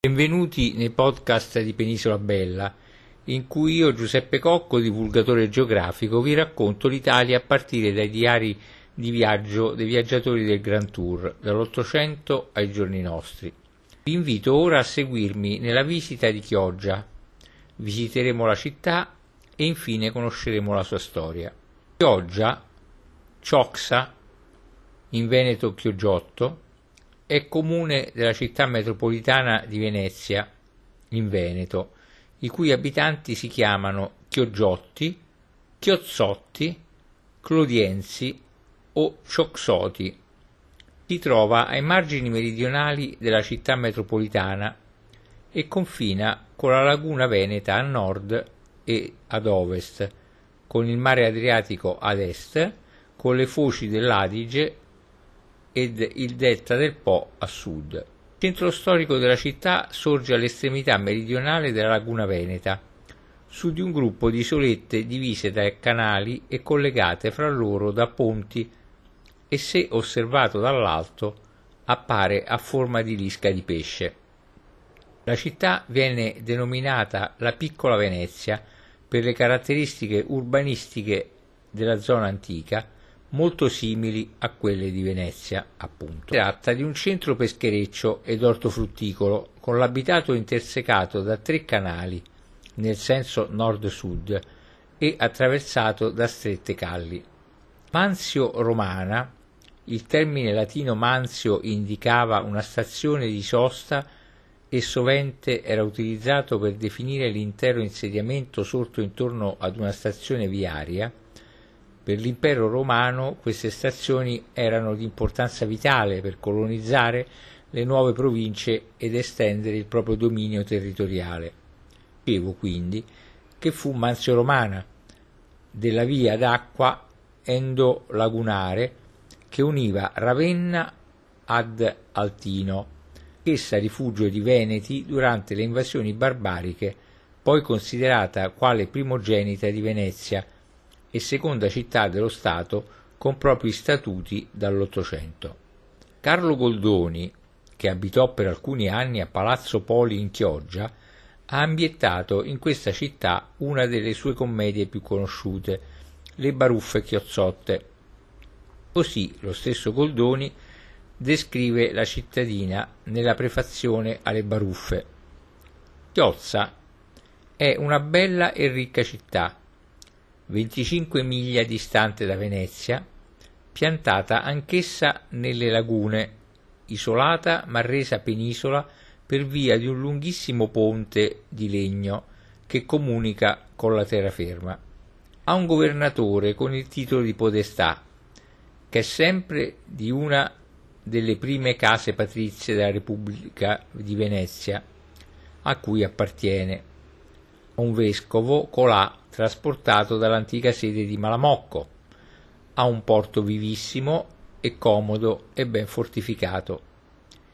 Benvenuti nei podcast di Penisola Bella, in cui io, Giuseppe Cocco, divulgatore geografico, vi racconto l'Italia a partire dai diari di viaggio dei viaggiatori del Grand Tour, dall'Ottocento ai giorni nostri. Vi invito ora a seguirmi nella visita di Chioggia. Visiteremo la città e infine conosceremo la sua storia. Chioggia, Cioxa, in Veneto Chioggiotto, è comune della città metropolitana di Venezia, in Veneto, i cui abitanti si chiamano Chioggiotti, Chiozzotti, Clodiensi o Cioxoti. Si trova ai margini meridionali della città metropolitana e confina con la laguna veneta a nord e ad ovest, con il mare Adriatico ad est, con le foci dell'Adige ed il delta del Po a sud. Il centro storico della città sorge all'estremità meridionale della laguna Veneta, su di un gruppo di isolette divise da canali e collegate fra loro da ponti e se osservato dall'alto appare a forma di lisca di pesce. La città viene denominata la piccola Venezia per le caratteristiche urbanistiche della zona antica molto simili a quelle di Venezia, appunto. Si tratta di un centro peschereccio ed ortofrutticolo con l'abitato intersecato da tre canali nel senso nord-sud e attraversato da strette calli. Manzio Romana, il termine latino manzio indicava una stazione di sosta e sovente era utilizzato per definire l'intero insediamento sorto intorno ad una stazione viaria, per l'impero romano queste stazioni erano di importanza vitale per colonizzare le nuove province ed estendere il proprio dominio territoriale. Dicevo quindi che fu Manzio Romana, della via d'acqua endolagunare che univa Ravenna ad Altino, essa rifugio di Veneti durante le invasioni barbariche, poi considerata quale primogenita di Venezia, e seconda città dello Stato con propri statuti dall'Ottocento. Carlo Goldoni, che abitò per alcuni anni a Palazzo Poli in Chioggia, ha ambiettato in questa città una delle sue commedie più conosciute, Le baruffe chiozzotte. Così lo stesso Goldoni descrive la cittadina nella prefazione alle baruffe. Chiozza è una bella e ricca città, 25 miglia distante da Venezia, piantata anch'essa nelle lagune, isolata ma resa penisola per via di un lunghissimo ponte di legno che comunica con la terraferma. Ha un governatore con il titolo di podestà, che è sempre di una delle prime case patrizie della Repubblica di Venezia, a cui appartiene. Un vescovo colà trasportato dall'antica sede di Malamocco. Ha un porto vivissimo e comodo e ben fortificato.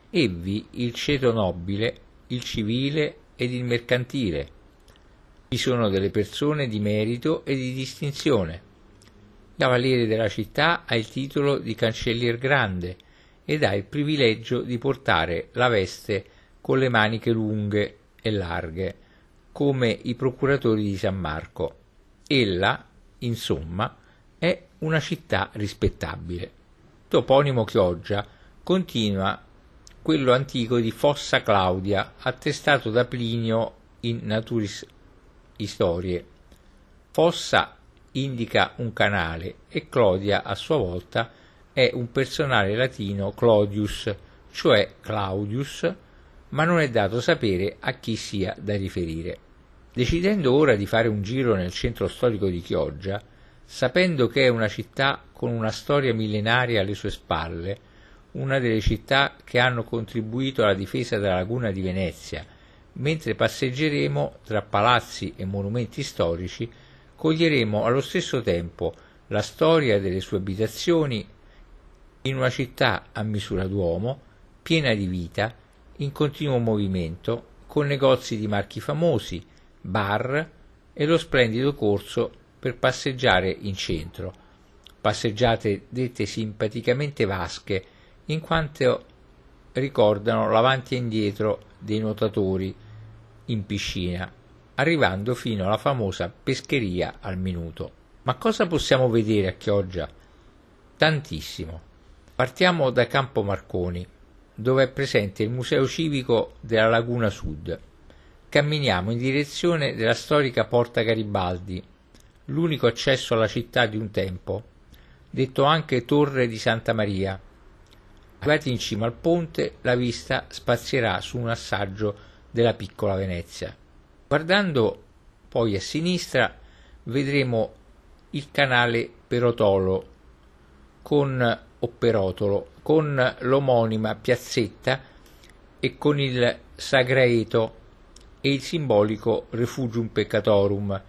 Evvi il ceto nobile, il civile ed il mercantile. Ci sono delle persone di merito e di distinzione. Cavaliere della città ha il titolo di cancellier grande ed ha il privilegio di portare la veste con le maniche lunghe e larghe come i procuratori di San Marco. Ella, insomma, è una città rispettabile. Il toponimo Chioggia continua quello antico di Fossa Claudia, attestato da Plinio in Naturis Historie. Fossa indica un canale e Clodia a sua volta è un personale latino Clodius, cioè Claudius, ma non è dato sapere a chi sia da riferire. Decidendo ora di fare un giro nel centro storico di Chioggia, sapendo che è una città con una storia millenaria alle sue spalle, una delle città che hanno contribuito alla difesa della laguna di Venezia, mentre passeggeremo tra palazzi e monumenti storici, coglieremo allo stesso tempo la storia delle sue abitazioni in una città a misura d'uomo, piena di vita, in continuo movimento, con negozi di marchi famosi, bar e lo splendido corso per passeggiare in centro. Passeggiate dette simpaticamente vasche, in quanto ricordano l'avanti e indietro dei nuotatori in piscina, arrivando fino alla famosa pescheria al minuto. Ma cosa possiamo vedere a Chioggia? Tantissimo. Partiamo da Campo Marconi, dove è presente il Museo Civico della Laguna Sud. Camminiamo in direzione della storica Porta Garibaldi, l'unico accesso alla città di un tempo, detto anche Torre di Santa Maria. Arrivati in cima al ponte, la vista spazierà su un assaggio della piccola Venezia. Guardando poi a sinistra vedremo il canale Perotolo con o Perotolo con l'omonima piazzetta e con il Sagreto e il simbolico Refugium Peccatorum,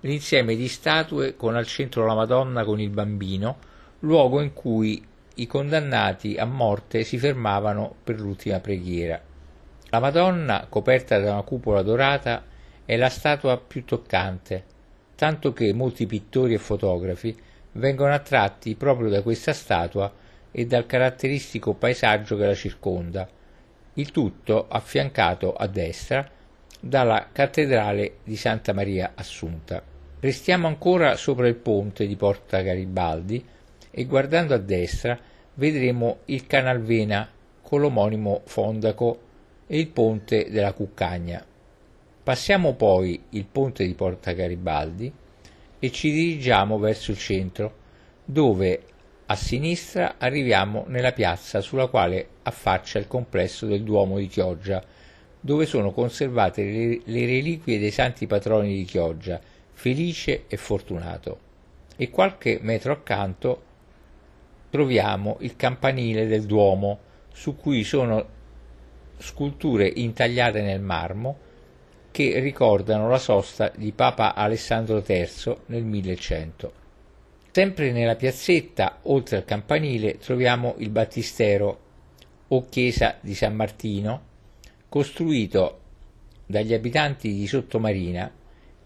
l'insieme di statue con al centro la Madonna con il bambino, luogo in cui i condannati a morte si fermavano per l'ultima preghiera. La Madonna, coperta da una cupola dorata, è la statua più toccante, tanto che molti pittori e fotografi vengono attratti proprio da questa statua e dal caratteristico paesaggio che la circonda, il tutto affiancato a destra dalla cattedrale di Santa Maria Assunta. Restiamo ancora sopra il ponte di Porta Garibaldi e guardando a destra vedremo il Canal Vena con l'omonimo fondaco e il ponte della Cuccagna. Passiamo poi il ponte di Porta Garibaldi e ci dirigiamo verso il centro, dove a sinistra arriviamo nella piazza sulla quale affaccia il complesso del Duomo di Chioggia, dove sono conservate le, le reliquie dei santi patroni di Chioggia, Felice e Fortunato. E qualche metro accanto troviamo il campanile del Duomo, su cui sono sculture intagliate nel marmo che ricordano la sosta di Papa Alessandro III nel 1100. Sempre nella piazzetta, oltre al campanile, troviamo il battistero o chiesa di San Martino, costruito dagli abitanti di Sottomarina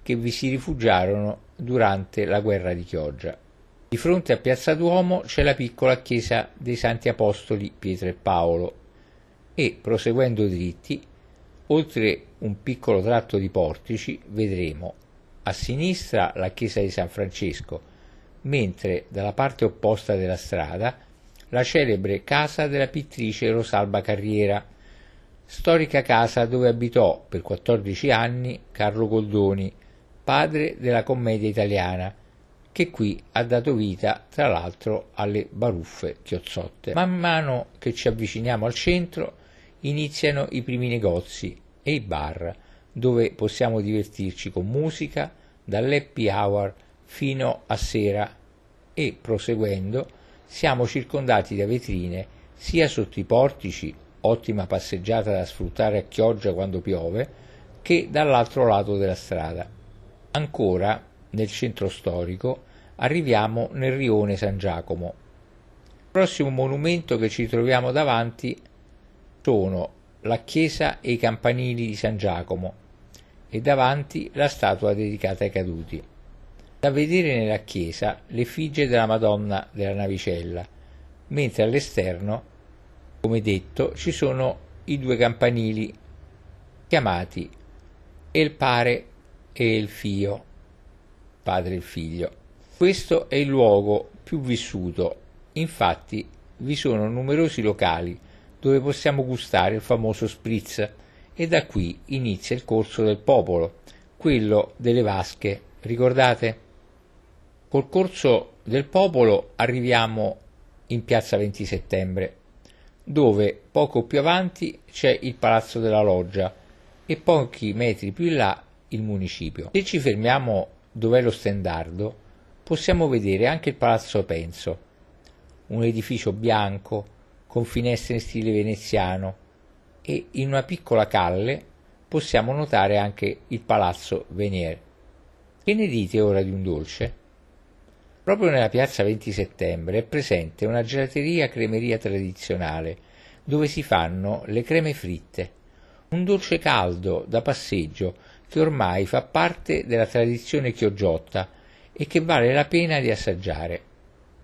che vi si rifugiarono durante la guerra di Chioggia. Di fronte a Piazza Duomo c'è la piccola chiesa dei Santi Apostoli Pietro e Paolo e, proseguendo dritti, oltre un piccolo tratto di portici, vedremo a sinistra la chiesa di San Francesco, mentre dalla parte opposta della strada la celebre casa della pittrice Rosalba Carriera, storica casa dove abitò per 14 anni Carlo Goldoni, padre della commedia italiana, che qui ha dato vita tra l'altro alle baruffe chiozzotte. Man mano che ci avviciniamo al centro iniziano i primi negozi e i bar, dove possiamo divertirci con musica, dall'happy hour fino a sera e, proseguendo, siamo circondati da vetrine sia sotto i portici, ottima passeggiata da sfruttare a chioggia quando piove, che dall'altro lato della strada. Ancora, nel centro storico, arriviamo nel rione San Giacomo. Il prossimo monumento che ci troviamo davanti sono la chiesa e i campanili di San Giacomo e davanti la statua dedicata ai caduti. Da vedere nella chiesa l'effigie della Madonna della Navicella, mentre all'esterno, come detto, ci sono i due campanili chiamati El Pare e Il Fio, padre e figlio. Questo è il luogo più vissuto, infatti vi sono numerosi locali dove possiamo gustare il famoso spritz e da qui inizia il corso del popolo, quello delle vasche, ricordate? Col corso del popolo arriviamo in piazza 20 settembre, dove poco più avanti c'è il Palazzo della Loggia e pochi metri più in là il municipio. Se ci fermiamo dove è lo stendardo, possiamo vedere anche il Palazzo Penso, un edificio bianco con finestre in stile veneziano e in una piccola calle possiamo notare anche il Palazzo Venier. Che ne dite ora di un dolce? Proprio nella piazza 20 settembre è presente una gelateria cremeria tradizionale dove si fanno le creme fritte, un dolce caldo da passeggio che ormai fa parte della tradizione chiogiotta e che vale la pena di assaggiare.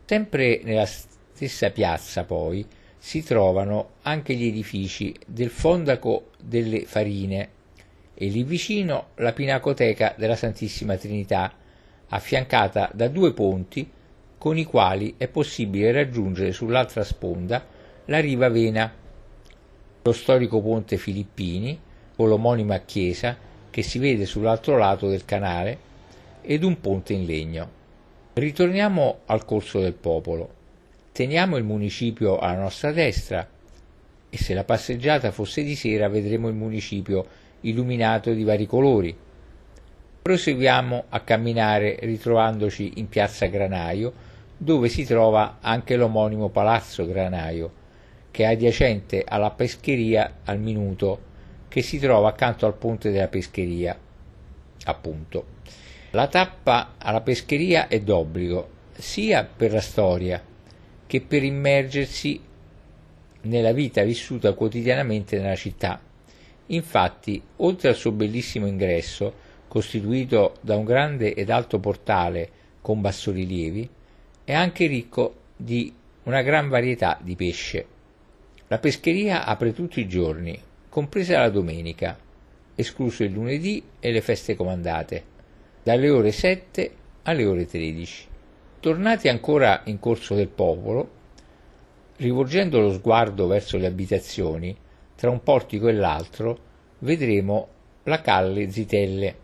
Sempre nella stessa piazza, poi, si trovano anche gli edifici del Fondaco delle Farine e lì vicino la Pinacoteca della Santissima Trinità, affiancata da due ponti con i quali è possibile raggiungere sull'altra sponda la riva Vena, lo storico ponte Filippini con l'omonima chiesa che si vede sull'altro lato del canale ed un ponte in legno. Ritorniamo al corso del popolo. Teniamo il municipio alla nostra destra e se la passeggiata fosse di sera vedremo il municipio illuminato di vari colori. Proseguiamo a camminare ritrovandoci in piazza Granaio dove si trova anche l'omonimo palazzo Granaio che è adiacente alla pescheria al minuto che si trova accanto al ponte della pescheria appunto. La tappa alla pescheria è d'obbligo, sia per la storia che per immergersi nella vita vissuta quotidianamente nella città. Infatti, oltre al suo bellissimo ingresso, costituito da un grande ed alto portale con bassorilievi, è anche ricco di una gran varietà di pesce. La pescheria apre tutti i giorni, compresa la domenica, escluso il lunedì e le feste comandate dalle ore 7 alle ore 13. Tornati ancora in corso del popolo, rivolgendo lo sguardo verso le abitazioni, tra un portico e l'altro, vedremo la calle Zitelle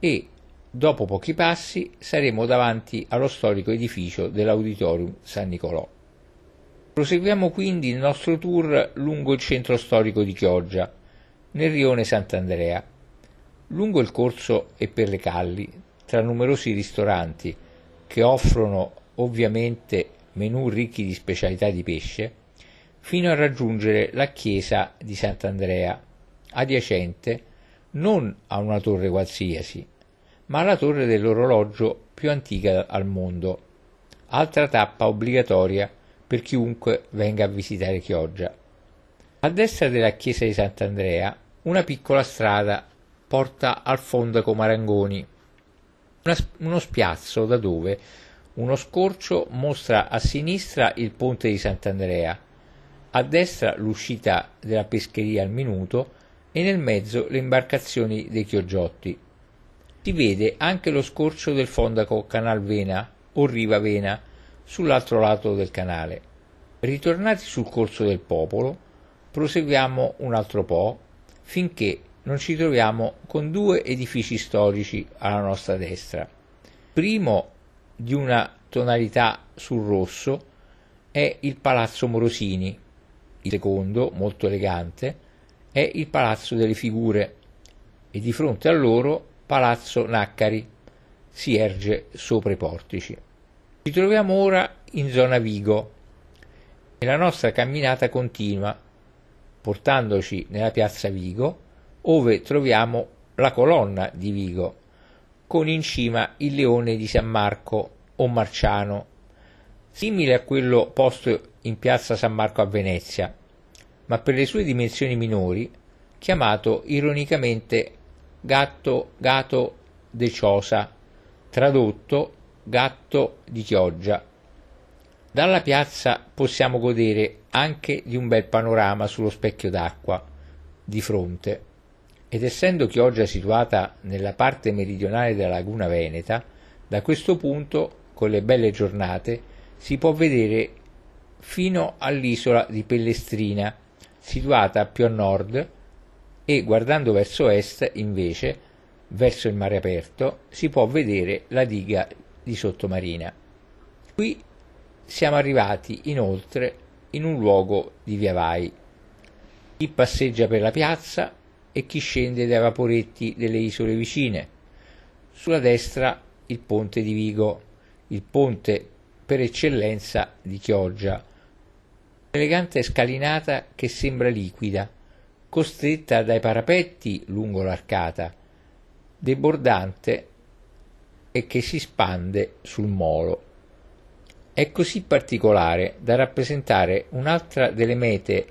e, dopo pochi passi, saremo davanti allo storico edificio dell'Auditorium San Nicolò. Proseguiamo quindi il nostro tour lungo il centro storico di Chioggia, nel rione Sant'Andrea Lungo il corso e per le calli, tra numerosi ristoranti che offrono ovviamente menù ricchi di specialità di pesce, fino a raggiungere la chiesa di Sant'Andrea, adiacente non a una torre qualsiasi, ma alla torre dell'orologio più antica al mondo, altra tappa obbligatoria per chiunque venga a visitare Chioggia. A destra della chiesa di Sant'Andrea una piccola strada porta al fondaco Marangoni, uno spiazzo da dove uno scorcio mostra a sinistra il ponte di Sant'Andrea, a destra l'uscita della pescheria al minuto e nel mezzo le imbarcazioni dei Chioggiotti. Si vede anche lo scorcio del fondaco Canal Vena o Riva Vena sull'altro lato del canale. Ritornati sul corso del popolo, proseguiamo un altro po' finché non ci troviamo con due edifici storici alla nostra destra. Primo di una tonalità sul rosso è il Palazzo Morosini, il secondo, molto elegante, è il Palazzo delle Figure e di fronte a loro Palazzo Naccari si erge sopra i portici. Ci troviamo ora in zona Vigo e la nostra camminata continua portandoci nella piazza Vigo ove troviamo la colonna di Vigo, con in cima il leone di San Marco o Marciano, simile a quello posto in piazza San Marco a Venezia, ma per le sue dimensioni minori, chiamato ironicamente gatto gato de Ciosa, tradotto gatto di Chioggia. Dalla piazza possiamo godere anche di un bel panorama sullo specchio d'acqua di fronte ed essendo Chioggia situata nella parte meridionale della laguna veneta, da questo punto, con le belle giornate, si può vedere fino all'isola di Pellestrina, situata più a nord, e guardando verso est, invece, verso il mare aperto, si può vedere la diga di Sottomarina. Qui siamo arrivati inoltre in un luogo di via vai. Chi passeggia per la piazza e chi scende dai vaporetti delle isole vicine. Sulla destra il ponte di Vigo, il ponte per eccellenza di Chioggia. Elegante scalinata che sembra liquida, costretta dai parapetti lungo l'arcata, debordante e che si spande sul molo. È così particolare da rappresentare un'altra delle mete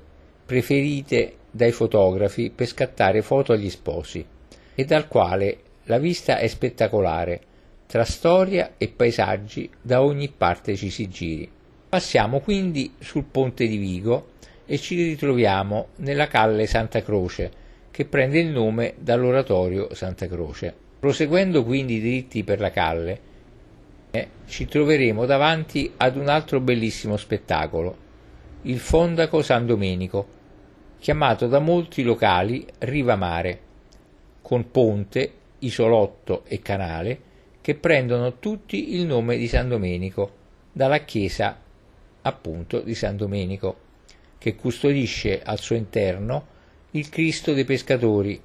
preferite dai fotografi per scattare foto agli sposi e dal quale la vista è spettacolare, tra storia e paesaggi da ogni parte ci si giri. Passiamo quindi sul ponte di Vigo e ci ritroviamo nella calle Santa Croce, che prende il nome dall'oratorio Santa Croce. Proseguendo quindi dritti per la calle, eh, ci troveremo davanti ad un altro bellissimo spettacolo, il Fondaco San Domenico, chiamato da molti locali Riva Mare, con ponte, isolotto e canale che prendono tutti il nome di San Domenico, dalla chiesa appunto di San Domenico, che custodisce al suo interno il Cristo dei pescatori,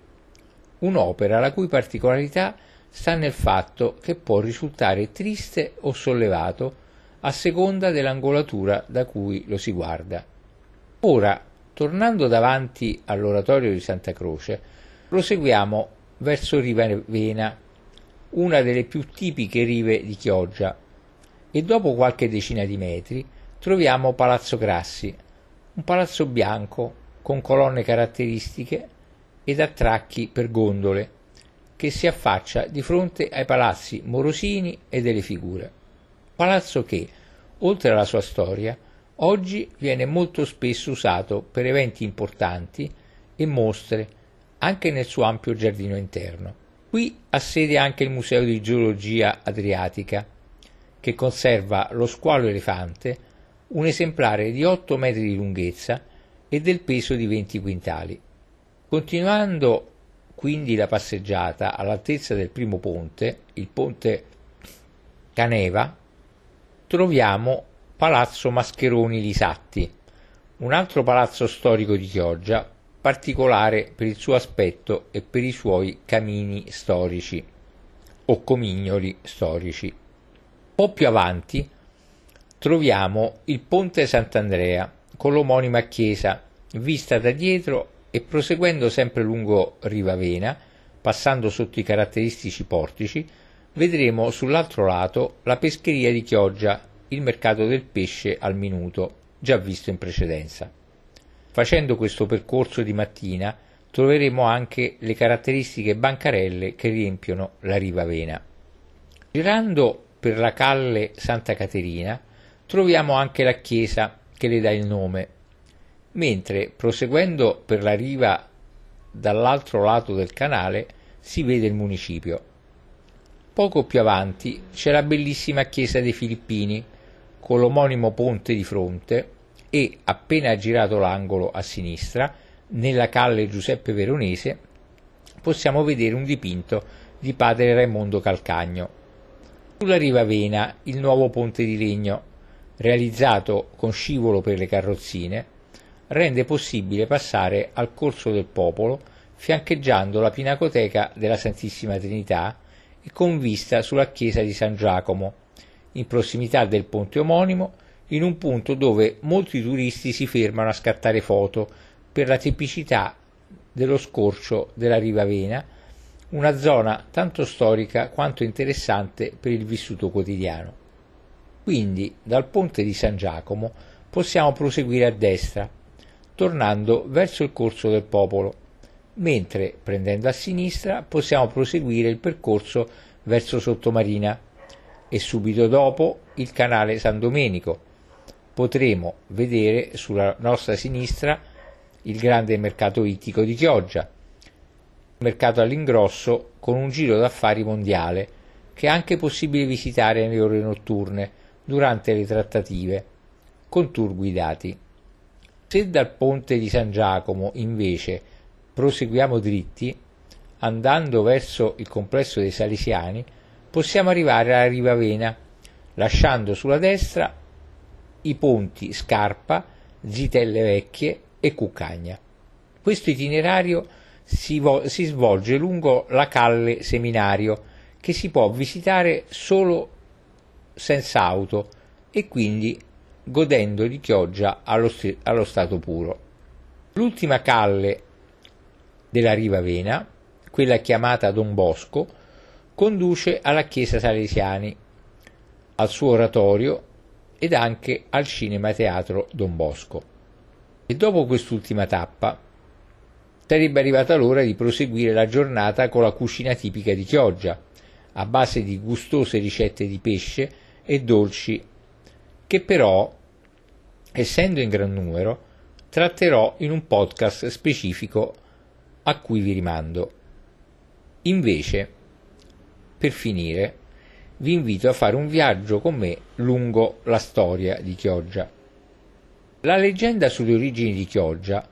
un'opera la cui particolarità sta nel fatto che può risultare triste o sollevato a seconda dell'angolatura da cui lo si guarda. Ora, tornando davanti all'oratorio di Santa Croce, proseguiamo verso Riva Vena, una delle più tipiche rive di Chioggia, e dopo qualche decina di metri troviamo Palazzo Grassi, un palazzo bianco con colonne caratteristiche ed attracchi per gondole, che si affaccia di fronte ai palazzi Morosini e delle figure. Palazzo che, oltre alla sua storia, oggi viene molto spesso usato per eventi importanti e mostre, anche nel suo ampio giardino interno. Qui ha sede anche il Museo di Geologia Adriatica, che conserva lo squalo elefante un esemplare di 8 metri di lunghezza e del peso di 20 quintali. Continuando quindi la passeggiata all'altezza del primo ponte, il ponte Caneva, troviamo Palazzo Mascheroni Lisatti, un altro palazzo storico di Chioggia, particolare per il suo aspetto e per i suoi camini storici o comignoli storici. Un po' più avanti troviamo il Ponte Sant'Andrea con l'omonima chiesa vista da dietro e proseguendo sempre lungo Rivavena, passando sotto i caratteristici portici, vedremo sull'altro lato la pescheria di Chioggia, il mercato del pesce al minuto, già visto in precedenza. Facendo questo percorso di mattina troveremo anche le caratteristiche bancarelle che riempiono la Rivavena. Girando per la calle Santa Caterina troviamo anche la chiesa che le dà il nome, mentre proseguendo per la riva dall'altro lato del canale si vede il municipio. Poco più avanti c'è la bellissima chiesa dei Filippini con l'omonimo ponte di fronte e appena girato l'angolo a sinistra, nella calle Giuseppe Veronese, possiamo vedere un dipinto di padre Raimondo Calcagno. Sulla riva Vena il nuovo ponte di legno realizzato con scivolo per le carrozzine, rende possibile passare al Corso del Popolo fiancheggiando la Pinacoteca della Santissima Trinità e con vista sulla chiesa di San Giacomo, in prossimità del ponte omonimo, in un punto dove molti turisti si fermano a scattare foto per la tipicità dello scorcio della riva Vena, una zona tanto storica quanto interessante per il vissuto quotidiano. Quindi dal ponte di San Giacomo possiamo proseguire a destra, tornando verso il corso del popolo, mentre prendendo a sinistra possiamo proseguire il percorso verso Sottomarina e subito dopo il canale San Domenico. Potremo vedere sulla nostra sinistra il grande mercato ittico di Chioggia, mercato all'ingrosso con un giro d'affari mondiale che è anche possibile visitare nelle ore notturne durante le trattative, con tour guidati. Se dal ponte di San Giacomo, invece, proseguiamo dritti, andando verso il complesso dei Salesiani, possiamo arrivare alla riva Vena, lasciando sulla destra i ponti Scarpa, Zitelle Vecchie e Cuccagna. Questo itinerario si, vo- si svolge lungo la Calle Seminario, che si può visitare solo senza auto e quindi godendo di pioggia allo, st- allo stato puro. L'ultima calle della riva Vena, quella chiamata Don Bosco, conduce alla chiesa Salesiani, al suo oratorio ed anche al cinema teatro Don Bosco. E dopo quest'ultima tappa sarebbe arrivata l'ora di proseguire la giornata con la cucina tipica di Chioggia, a base di gustose ricette di pesce e dolci che però essendo in gran numero, tratterò in un podcast specifico a cui vi rimando. Invece, per finire, vi invito a fare un viaggio con me lungo la storia di Chioggia. La leggenda sulle origini di Chioggia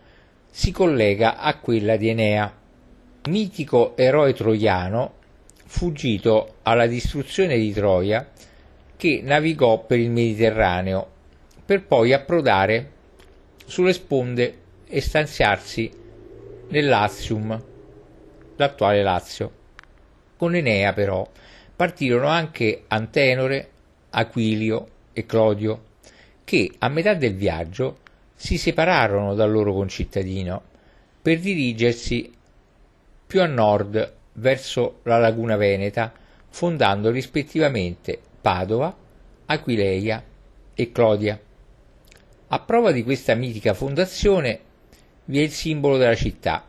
si collega a quella di Enea, mitico eroe troiano fuggito alla distruzione di Troia che navigò per il Mediterraneo per poi approdare sulle sponde e stanziarsi nel Lazium, l'attuale Lazio. Con Enea però partirono anche Antenore, Aquilio e Clodio, che a metà del viaggio si separarono dal loro concittadino per dirigersi più a nord verso la laguna veneta, fondando rispettivamente Padova, Aquileia e Clodia. A prova di questa mitica fondazione vi è il simbolo della città,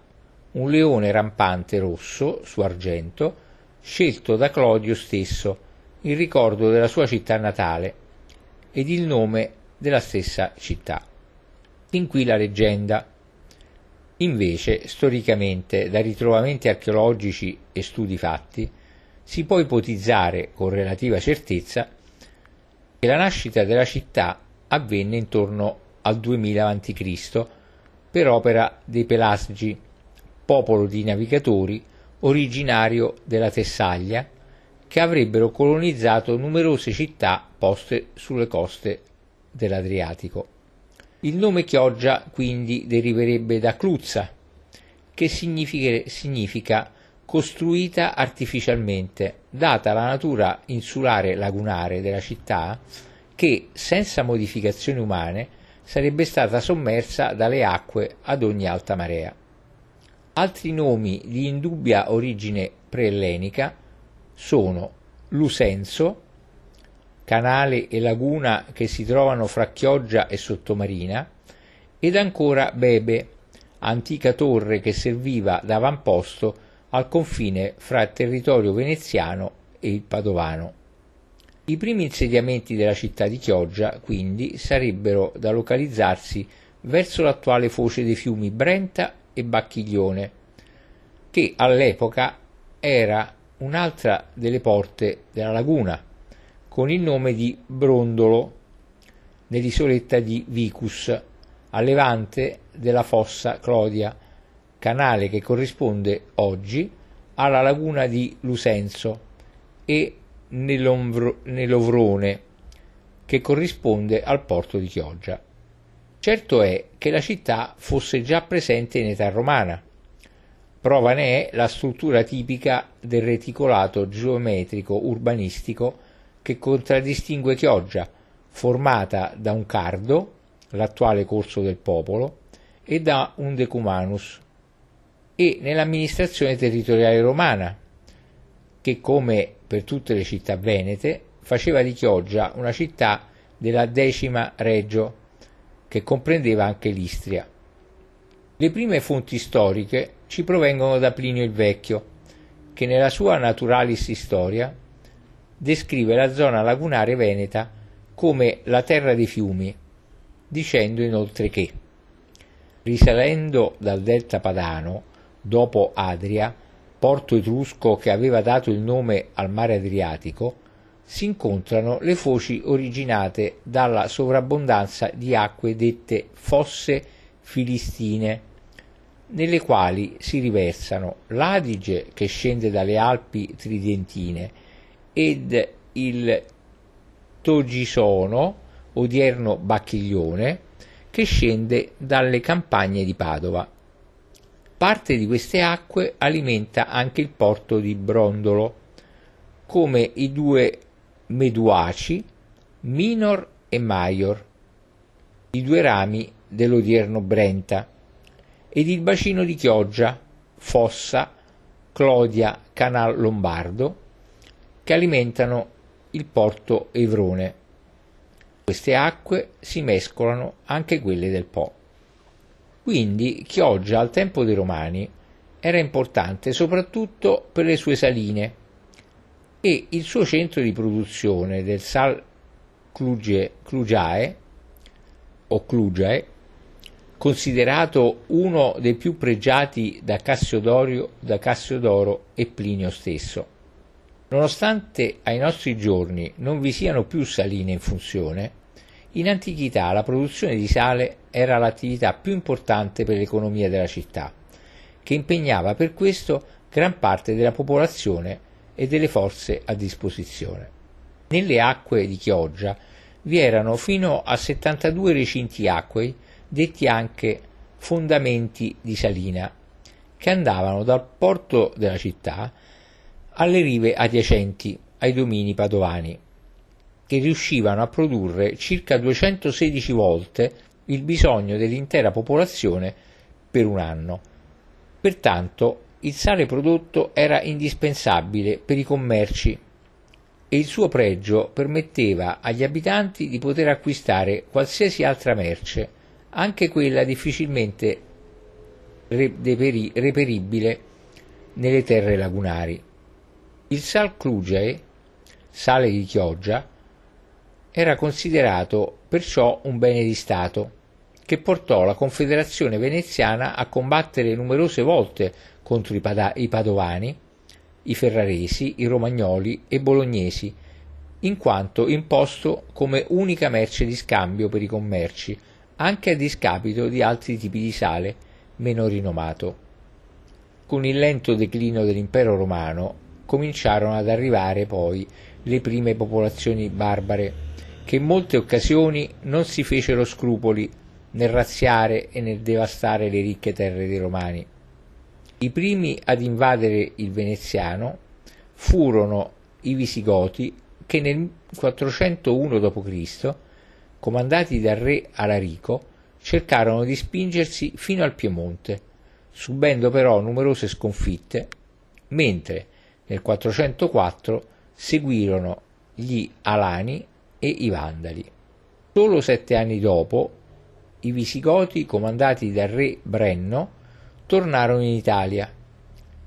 un leone rampante rosso su argento, scelto da Clodio stesso in ricordo della sua città natale ed il nome della stessa città. Fin qui la leggenda. Invece, storicamente, da ritrovamenti archeologici e studi fatti, si può ipotizzare con relativa certezza che la nascita della città avvenne intorno al 2000 a.C. per opera dei Pelasgi, popolo di navigatori originario della Tessaglia, che avrebbero colonizzato numerose città poste sulle coste dell'Adriatico. Il nome Chioggia quindi deriverebbe da Cluzza, che significa costruita artificialmente, data la natura insulare lagunare della città che, senza modificazioni umane, sarebbe stata sommersa dalle acque ad ogni alta marea. Altri nomi di indubbia origine preellenica sono Lusenso, canale e laguna che si trovano fra Chioggia e Sottomarina, ed ancora Bebe, antica torre che serviva da avamposto al confine fra il territorio veneziano e il padovano. I primi insediamenti della città di Chioggia, quindi, sarebbero da localizzarsi verso l'attuale foce dei fiumi Brenta e Bacchiglione, che all'epoca era un'altra delle porte della laguna, con il nome di Brondolo, nell'isoletta di Vicus, a levante della fossa Clodia, canale che corrisponde oggi alla laguna di Lusenso e nell'Ovrone, che corrisponde al porto di Chioggia. Certo è che la città fosse già presente in età romana. Prova ne è la struttura tipica del reticolato geometrico urbanistico che contraddistingue Chioggia, formata da un cardo, l'attuale corso del popolo, e da un decumanus, e nell'amministrazione territoriale romana, che come per tutte le città venete, faceva di Chioggia una città della decima regio, che comprendeva anche l'Istria. Le prime fonti storiche ci provengono da Plinio il Vecchio, che nella sua Naturalis Historia descrive la zona lagunare veneta come la terra dei fiumi, dicendo inoltre che, risalendo dal delta padano, dopo Adria, porto etrusco che aveva dato il nome al mare Adriatico, si incontrano le foci originate dalla sovrabbondanza di acque dette fosse filistine, nelle quali si riversano l'Adige che scende dalle Alpi Tridentine ed il Togisono, odierno Bacchiglione, che scende dalle campagne di Padova. Parte di queste acque alimenta anche il porto di Brondolo, come i due Meduaci, Minor e Maior, i due rami dell'odierno Brenta, ed il bacino di Chioggia, Fossa, Clodia, Canal Lombardo, che alimentano il porto Evrone. Queste acque si mescolano anche quelle del Po. Quindi Chioggia al tempo dei Romani era importante soprattutto per le sue saline e il suo centro di produzione del sal Clugiae o Clugiae, considerato uno dei più pregiati da Cassiodoro, da Cassiodoro e Plinio stesso. Nonostante ai nostri giorni non vi siano più saline in funzione, in antichità la produzione di sale era l'attività più importante per l'economia della città, che impegnava per questo gran parte della popolazione e delle forze a disposizione. Nelle acque di Chioggia vi erano fino a 72 recinti acquei, detti anche fondamenti di salina, che andavano dal porto della città alle rive adiacenti ai domini padovani, che riuscivano a produrre circa 216 volte il bisogno dell'intera popolazione per un anno. Pertanto il sale prodotto era indispensabile per i commerci e il suo pregio permetteva agli abitanti di poter acquistare qualsiasi altra merce, anche quella difficilmente reperibile nelle terre lagunari. Il sal Clugiae, sale di Chioggia, era considerato perciò un bene di Stato, che portò la Confederazione veneziana a combattere numerose volte contro i, Padovani i ferraresi, i romagnoli e bolognesi, in quanto imposto come unica merce di scambio per i commerci, anche a discapito di altri tipi di sale meno rinomato. Con il lento declino dell'impero romano cominciarono ad arrivare poi le prime popolazioni barbare, che in molte occasioni non si fecero scrupoli nel razziare e nel devastare le ricche terre dei romani. I primi ad invadere il veneziano furono i Visigoti che nel 401 d.C., comandati dal re Alarico, cercarono di spingersi fino al Piemonte, subendo però numerose sconfitte, mentre nel 404 seguirono gli Alani e i Vandali. Solo sette anni dopo, i Visigoti, comandati dal re Brenno, tornarono in Italia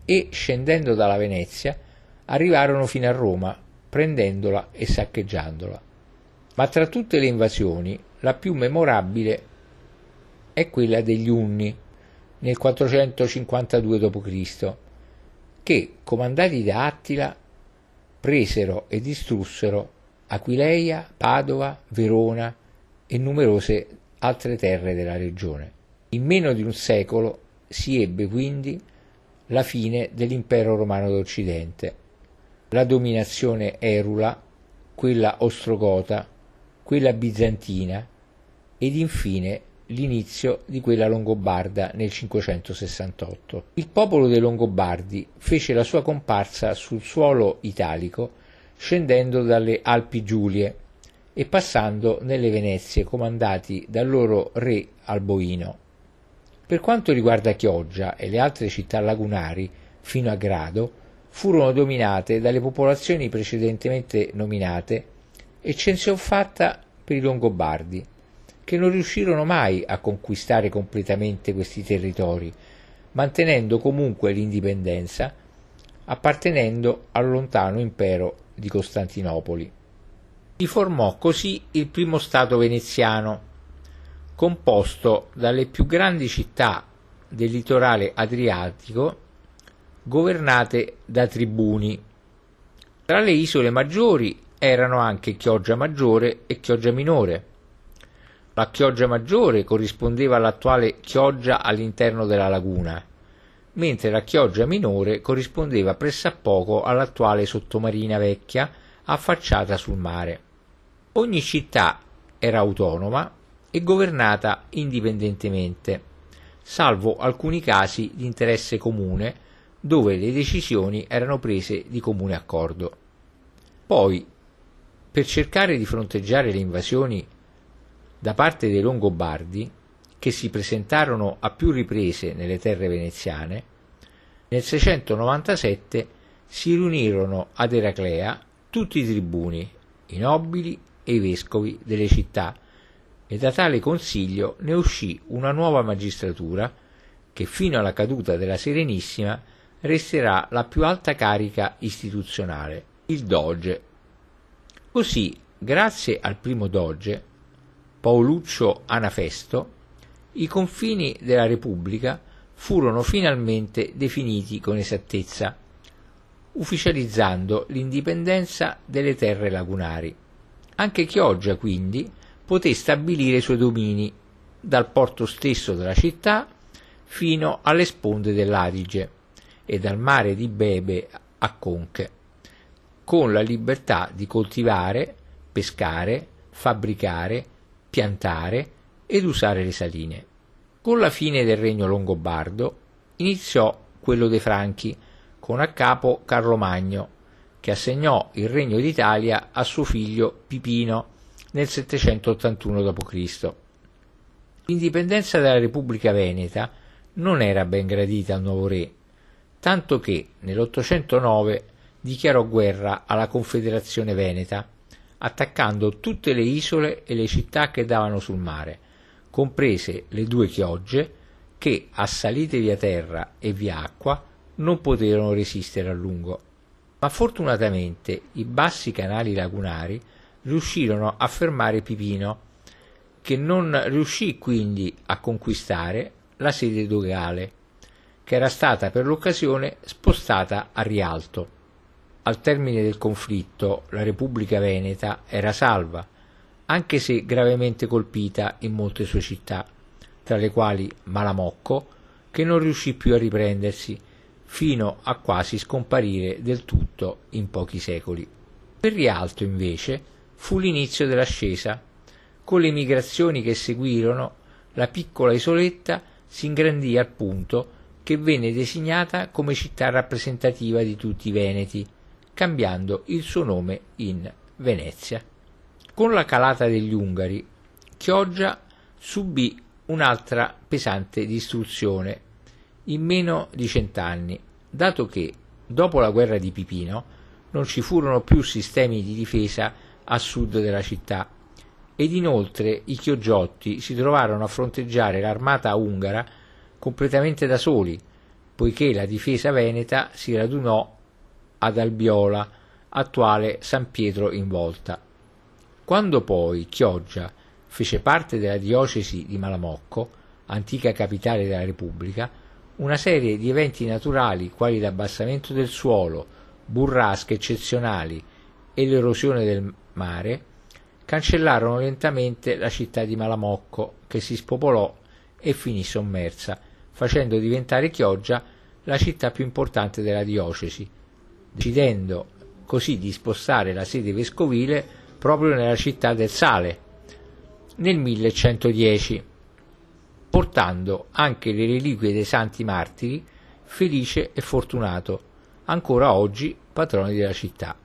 e, scendendo dalla Venezia, arrivarono fino a Roma, prendendola e saccheggiandola. Ma tra tutte le invasioni, la più memorabile è quella degli Unni nel 452 d.C., che, comandati da Attila, presero e distrussero Aquileia, Padova, Verona e numerose altre terre della regione. In meno di un secolo si ebbe quindi la fine dell'impero romano d'Occidente, la dominazione erula, quella ostrogota, quella bizantina ed infine l'inizio di quella longobarda nel 568. Il popolo dei Longobardi fece la sua comparsa sul suolo italico scendendo dalle Alpi Giulie e passando nelle Venezie comandati dal loro re Alboino. Per quanto riguarda Chioggia e le altre città lagunari, fino a Grado, furono dominate dalle popolazioni precedentemente nominate, eccezion fatta per i Longobardi, che non riuscirono mai a conquistare completamente questi territori, mantenendo comunque l'indipendenza, appartenendo al lontano impero di Costantinopoli. Si formò così il primo Stato veneziano, composto dalle più grandi città del litorale adriatico governate da tribuni. Tra le isole maggiori erano anche Chioggia Maggiore e Chioggia Minore. La Chioggia Maggiore corrispondeva all'attuale Chioggia all'interno della laguna, mentre la Chioggia Minore corrispondeva pressappoco all'attuale sottomarina vecchia affacciata sul mare. Ogni città era autonoma e governata indipendentemente, salvo alcuni casi di interesse comune dove le decisioni erano prese di comune accordo. Poi, per cercare di fronteggiare le invasioni da parte dei Longobardi, che si presentarono a più riprese nelle terre veneziane, nel 697 si riunirono ad Eraclea tutti i tribuni, i nobili e i vescovi delle città e da tale consiglio ne uscì una nuova magistratura che fino alla caduta della Serenissima resterà la più alta carica istituzionale, il Doge. Così, grazie al primo Doge, Paoluccio Anafesto, i confini della Repubblica furono finalmente definiti con esattezza, ufficializzando l'indipendenza delle terre lagunari. Anche Chioggia, quindi, poté stabilire i suoi domini dal porto stesso della città fino alle sponde dell'Adige e dal mare di Bebe a Conche, con la libertà di coltivare, pescare, fabbricare, piantare ed usare le saline. Con la fine del regno longobardo iniziò quello dei Franchi, con a capo Carlo Magno, che assegnò il regno d'Italia a suo figlio Pipino nel 781 d.C. L'indipendenza della Repubblica Veneta non era ben gradita al nuovo re, tanto che nell'809 dichiarò guerra alla Confederazione Veneta, attaccando tutte le isole e le città che davano sul mare, comprese le due chiogge che, assalite via terra e via acqua, non poterono resistere a lungo. Ma fortunatamente i bassi canali lagunari riuscirono a fermare Pipino, che non riuscì quindi a conquistare la sede dogale, che era stata per l'occasione spostata a Rialto. Al termine del conflitto la Repubblica Veneta era salva, anche se gravemente colpita in molte sue città, tra le quali Malamocco, che non riuscì più a riprendersi, fino a quasi scomparire del tutto in pochi secoli. Per Rialto, invece, fu l'inizio dell'ascesa. Con le migrazioni che seguirono, la piccola isoletta si ingrandì al punto che venne designata come città rappresentativa di tutti i Veneti, cambiando il suo nome in Venezia. Con la calata degli Ungari, Chioggia subì un'altra pesante distruzione in meno di cent'anni, dato che, dopo la guerra di Pipino, non ci furono più sistemi di difesa a sud della città ed inoltre i Chiogiotti si trovarono a fronteggiare l'armata ungara completamente da soli, poiché la difesa veneta si radunò ad Albiola, attuale San Pietro in Volta. Quando poi Chioggia fece parte della diocesi di Malamocco, antica capitale della Repubblica, una serie di eventi naturali quali l'abbassamento del suolo, burrasche eccezionali e l'erosione del mare cancellarono lentamente la città di Malamocco che si spopolò e finì sommersa, facendo diventare Chioggia la città più importante della diocesi, decidendo così di spostare la sede vescovile proprio nella città del Sale nel 1110, portando anche le reliquie dei santi martiri Felice e Fortunato, ancora oggi patroni della città.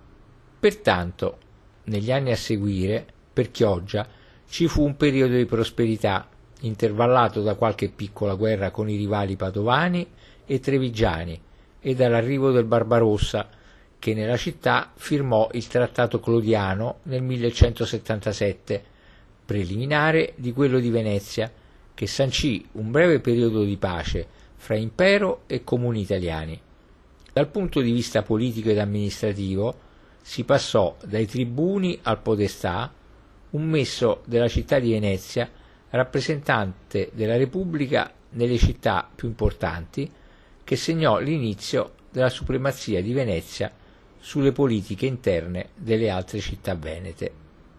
Pertanto, negli anni a seguire, per Chioggia ci fu un periodo di prosperità, intervallato da qualche piccola guerra con i rivali padovani e trevigiani e dall'arrivo del Barbarossa, che nella città firmò il Trattato Clodiano nel 1177, preliminare di quello di Venezia, che sancì un breve periodo di pace fra impero e comuni italiani. Dal punto di vista politico ed amministrativo si passò dai tribuni al podestà, un messo della città di Venezia, rappresentante della Repubblica nelle città più importanti, che segnò l'inizio della supremazia di Venezia sulle politiche interne delle altre città venete.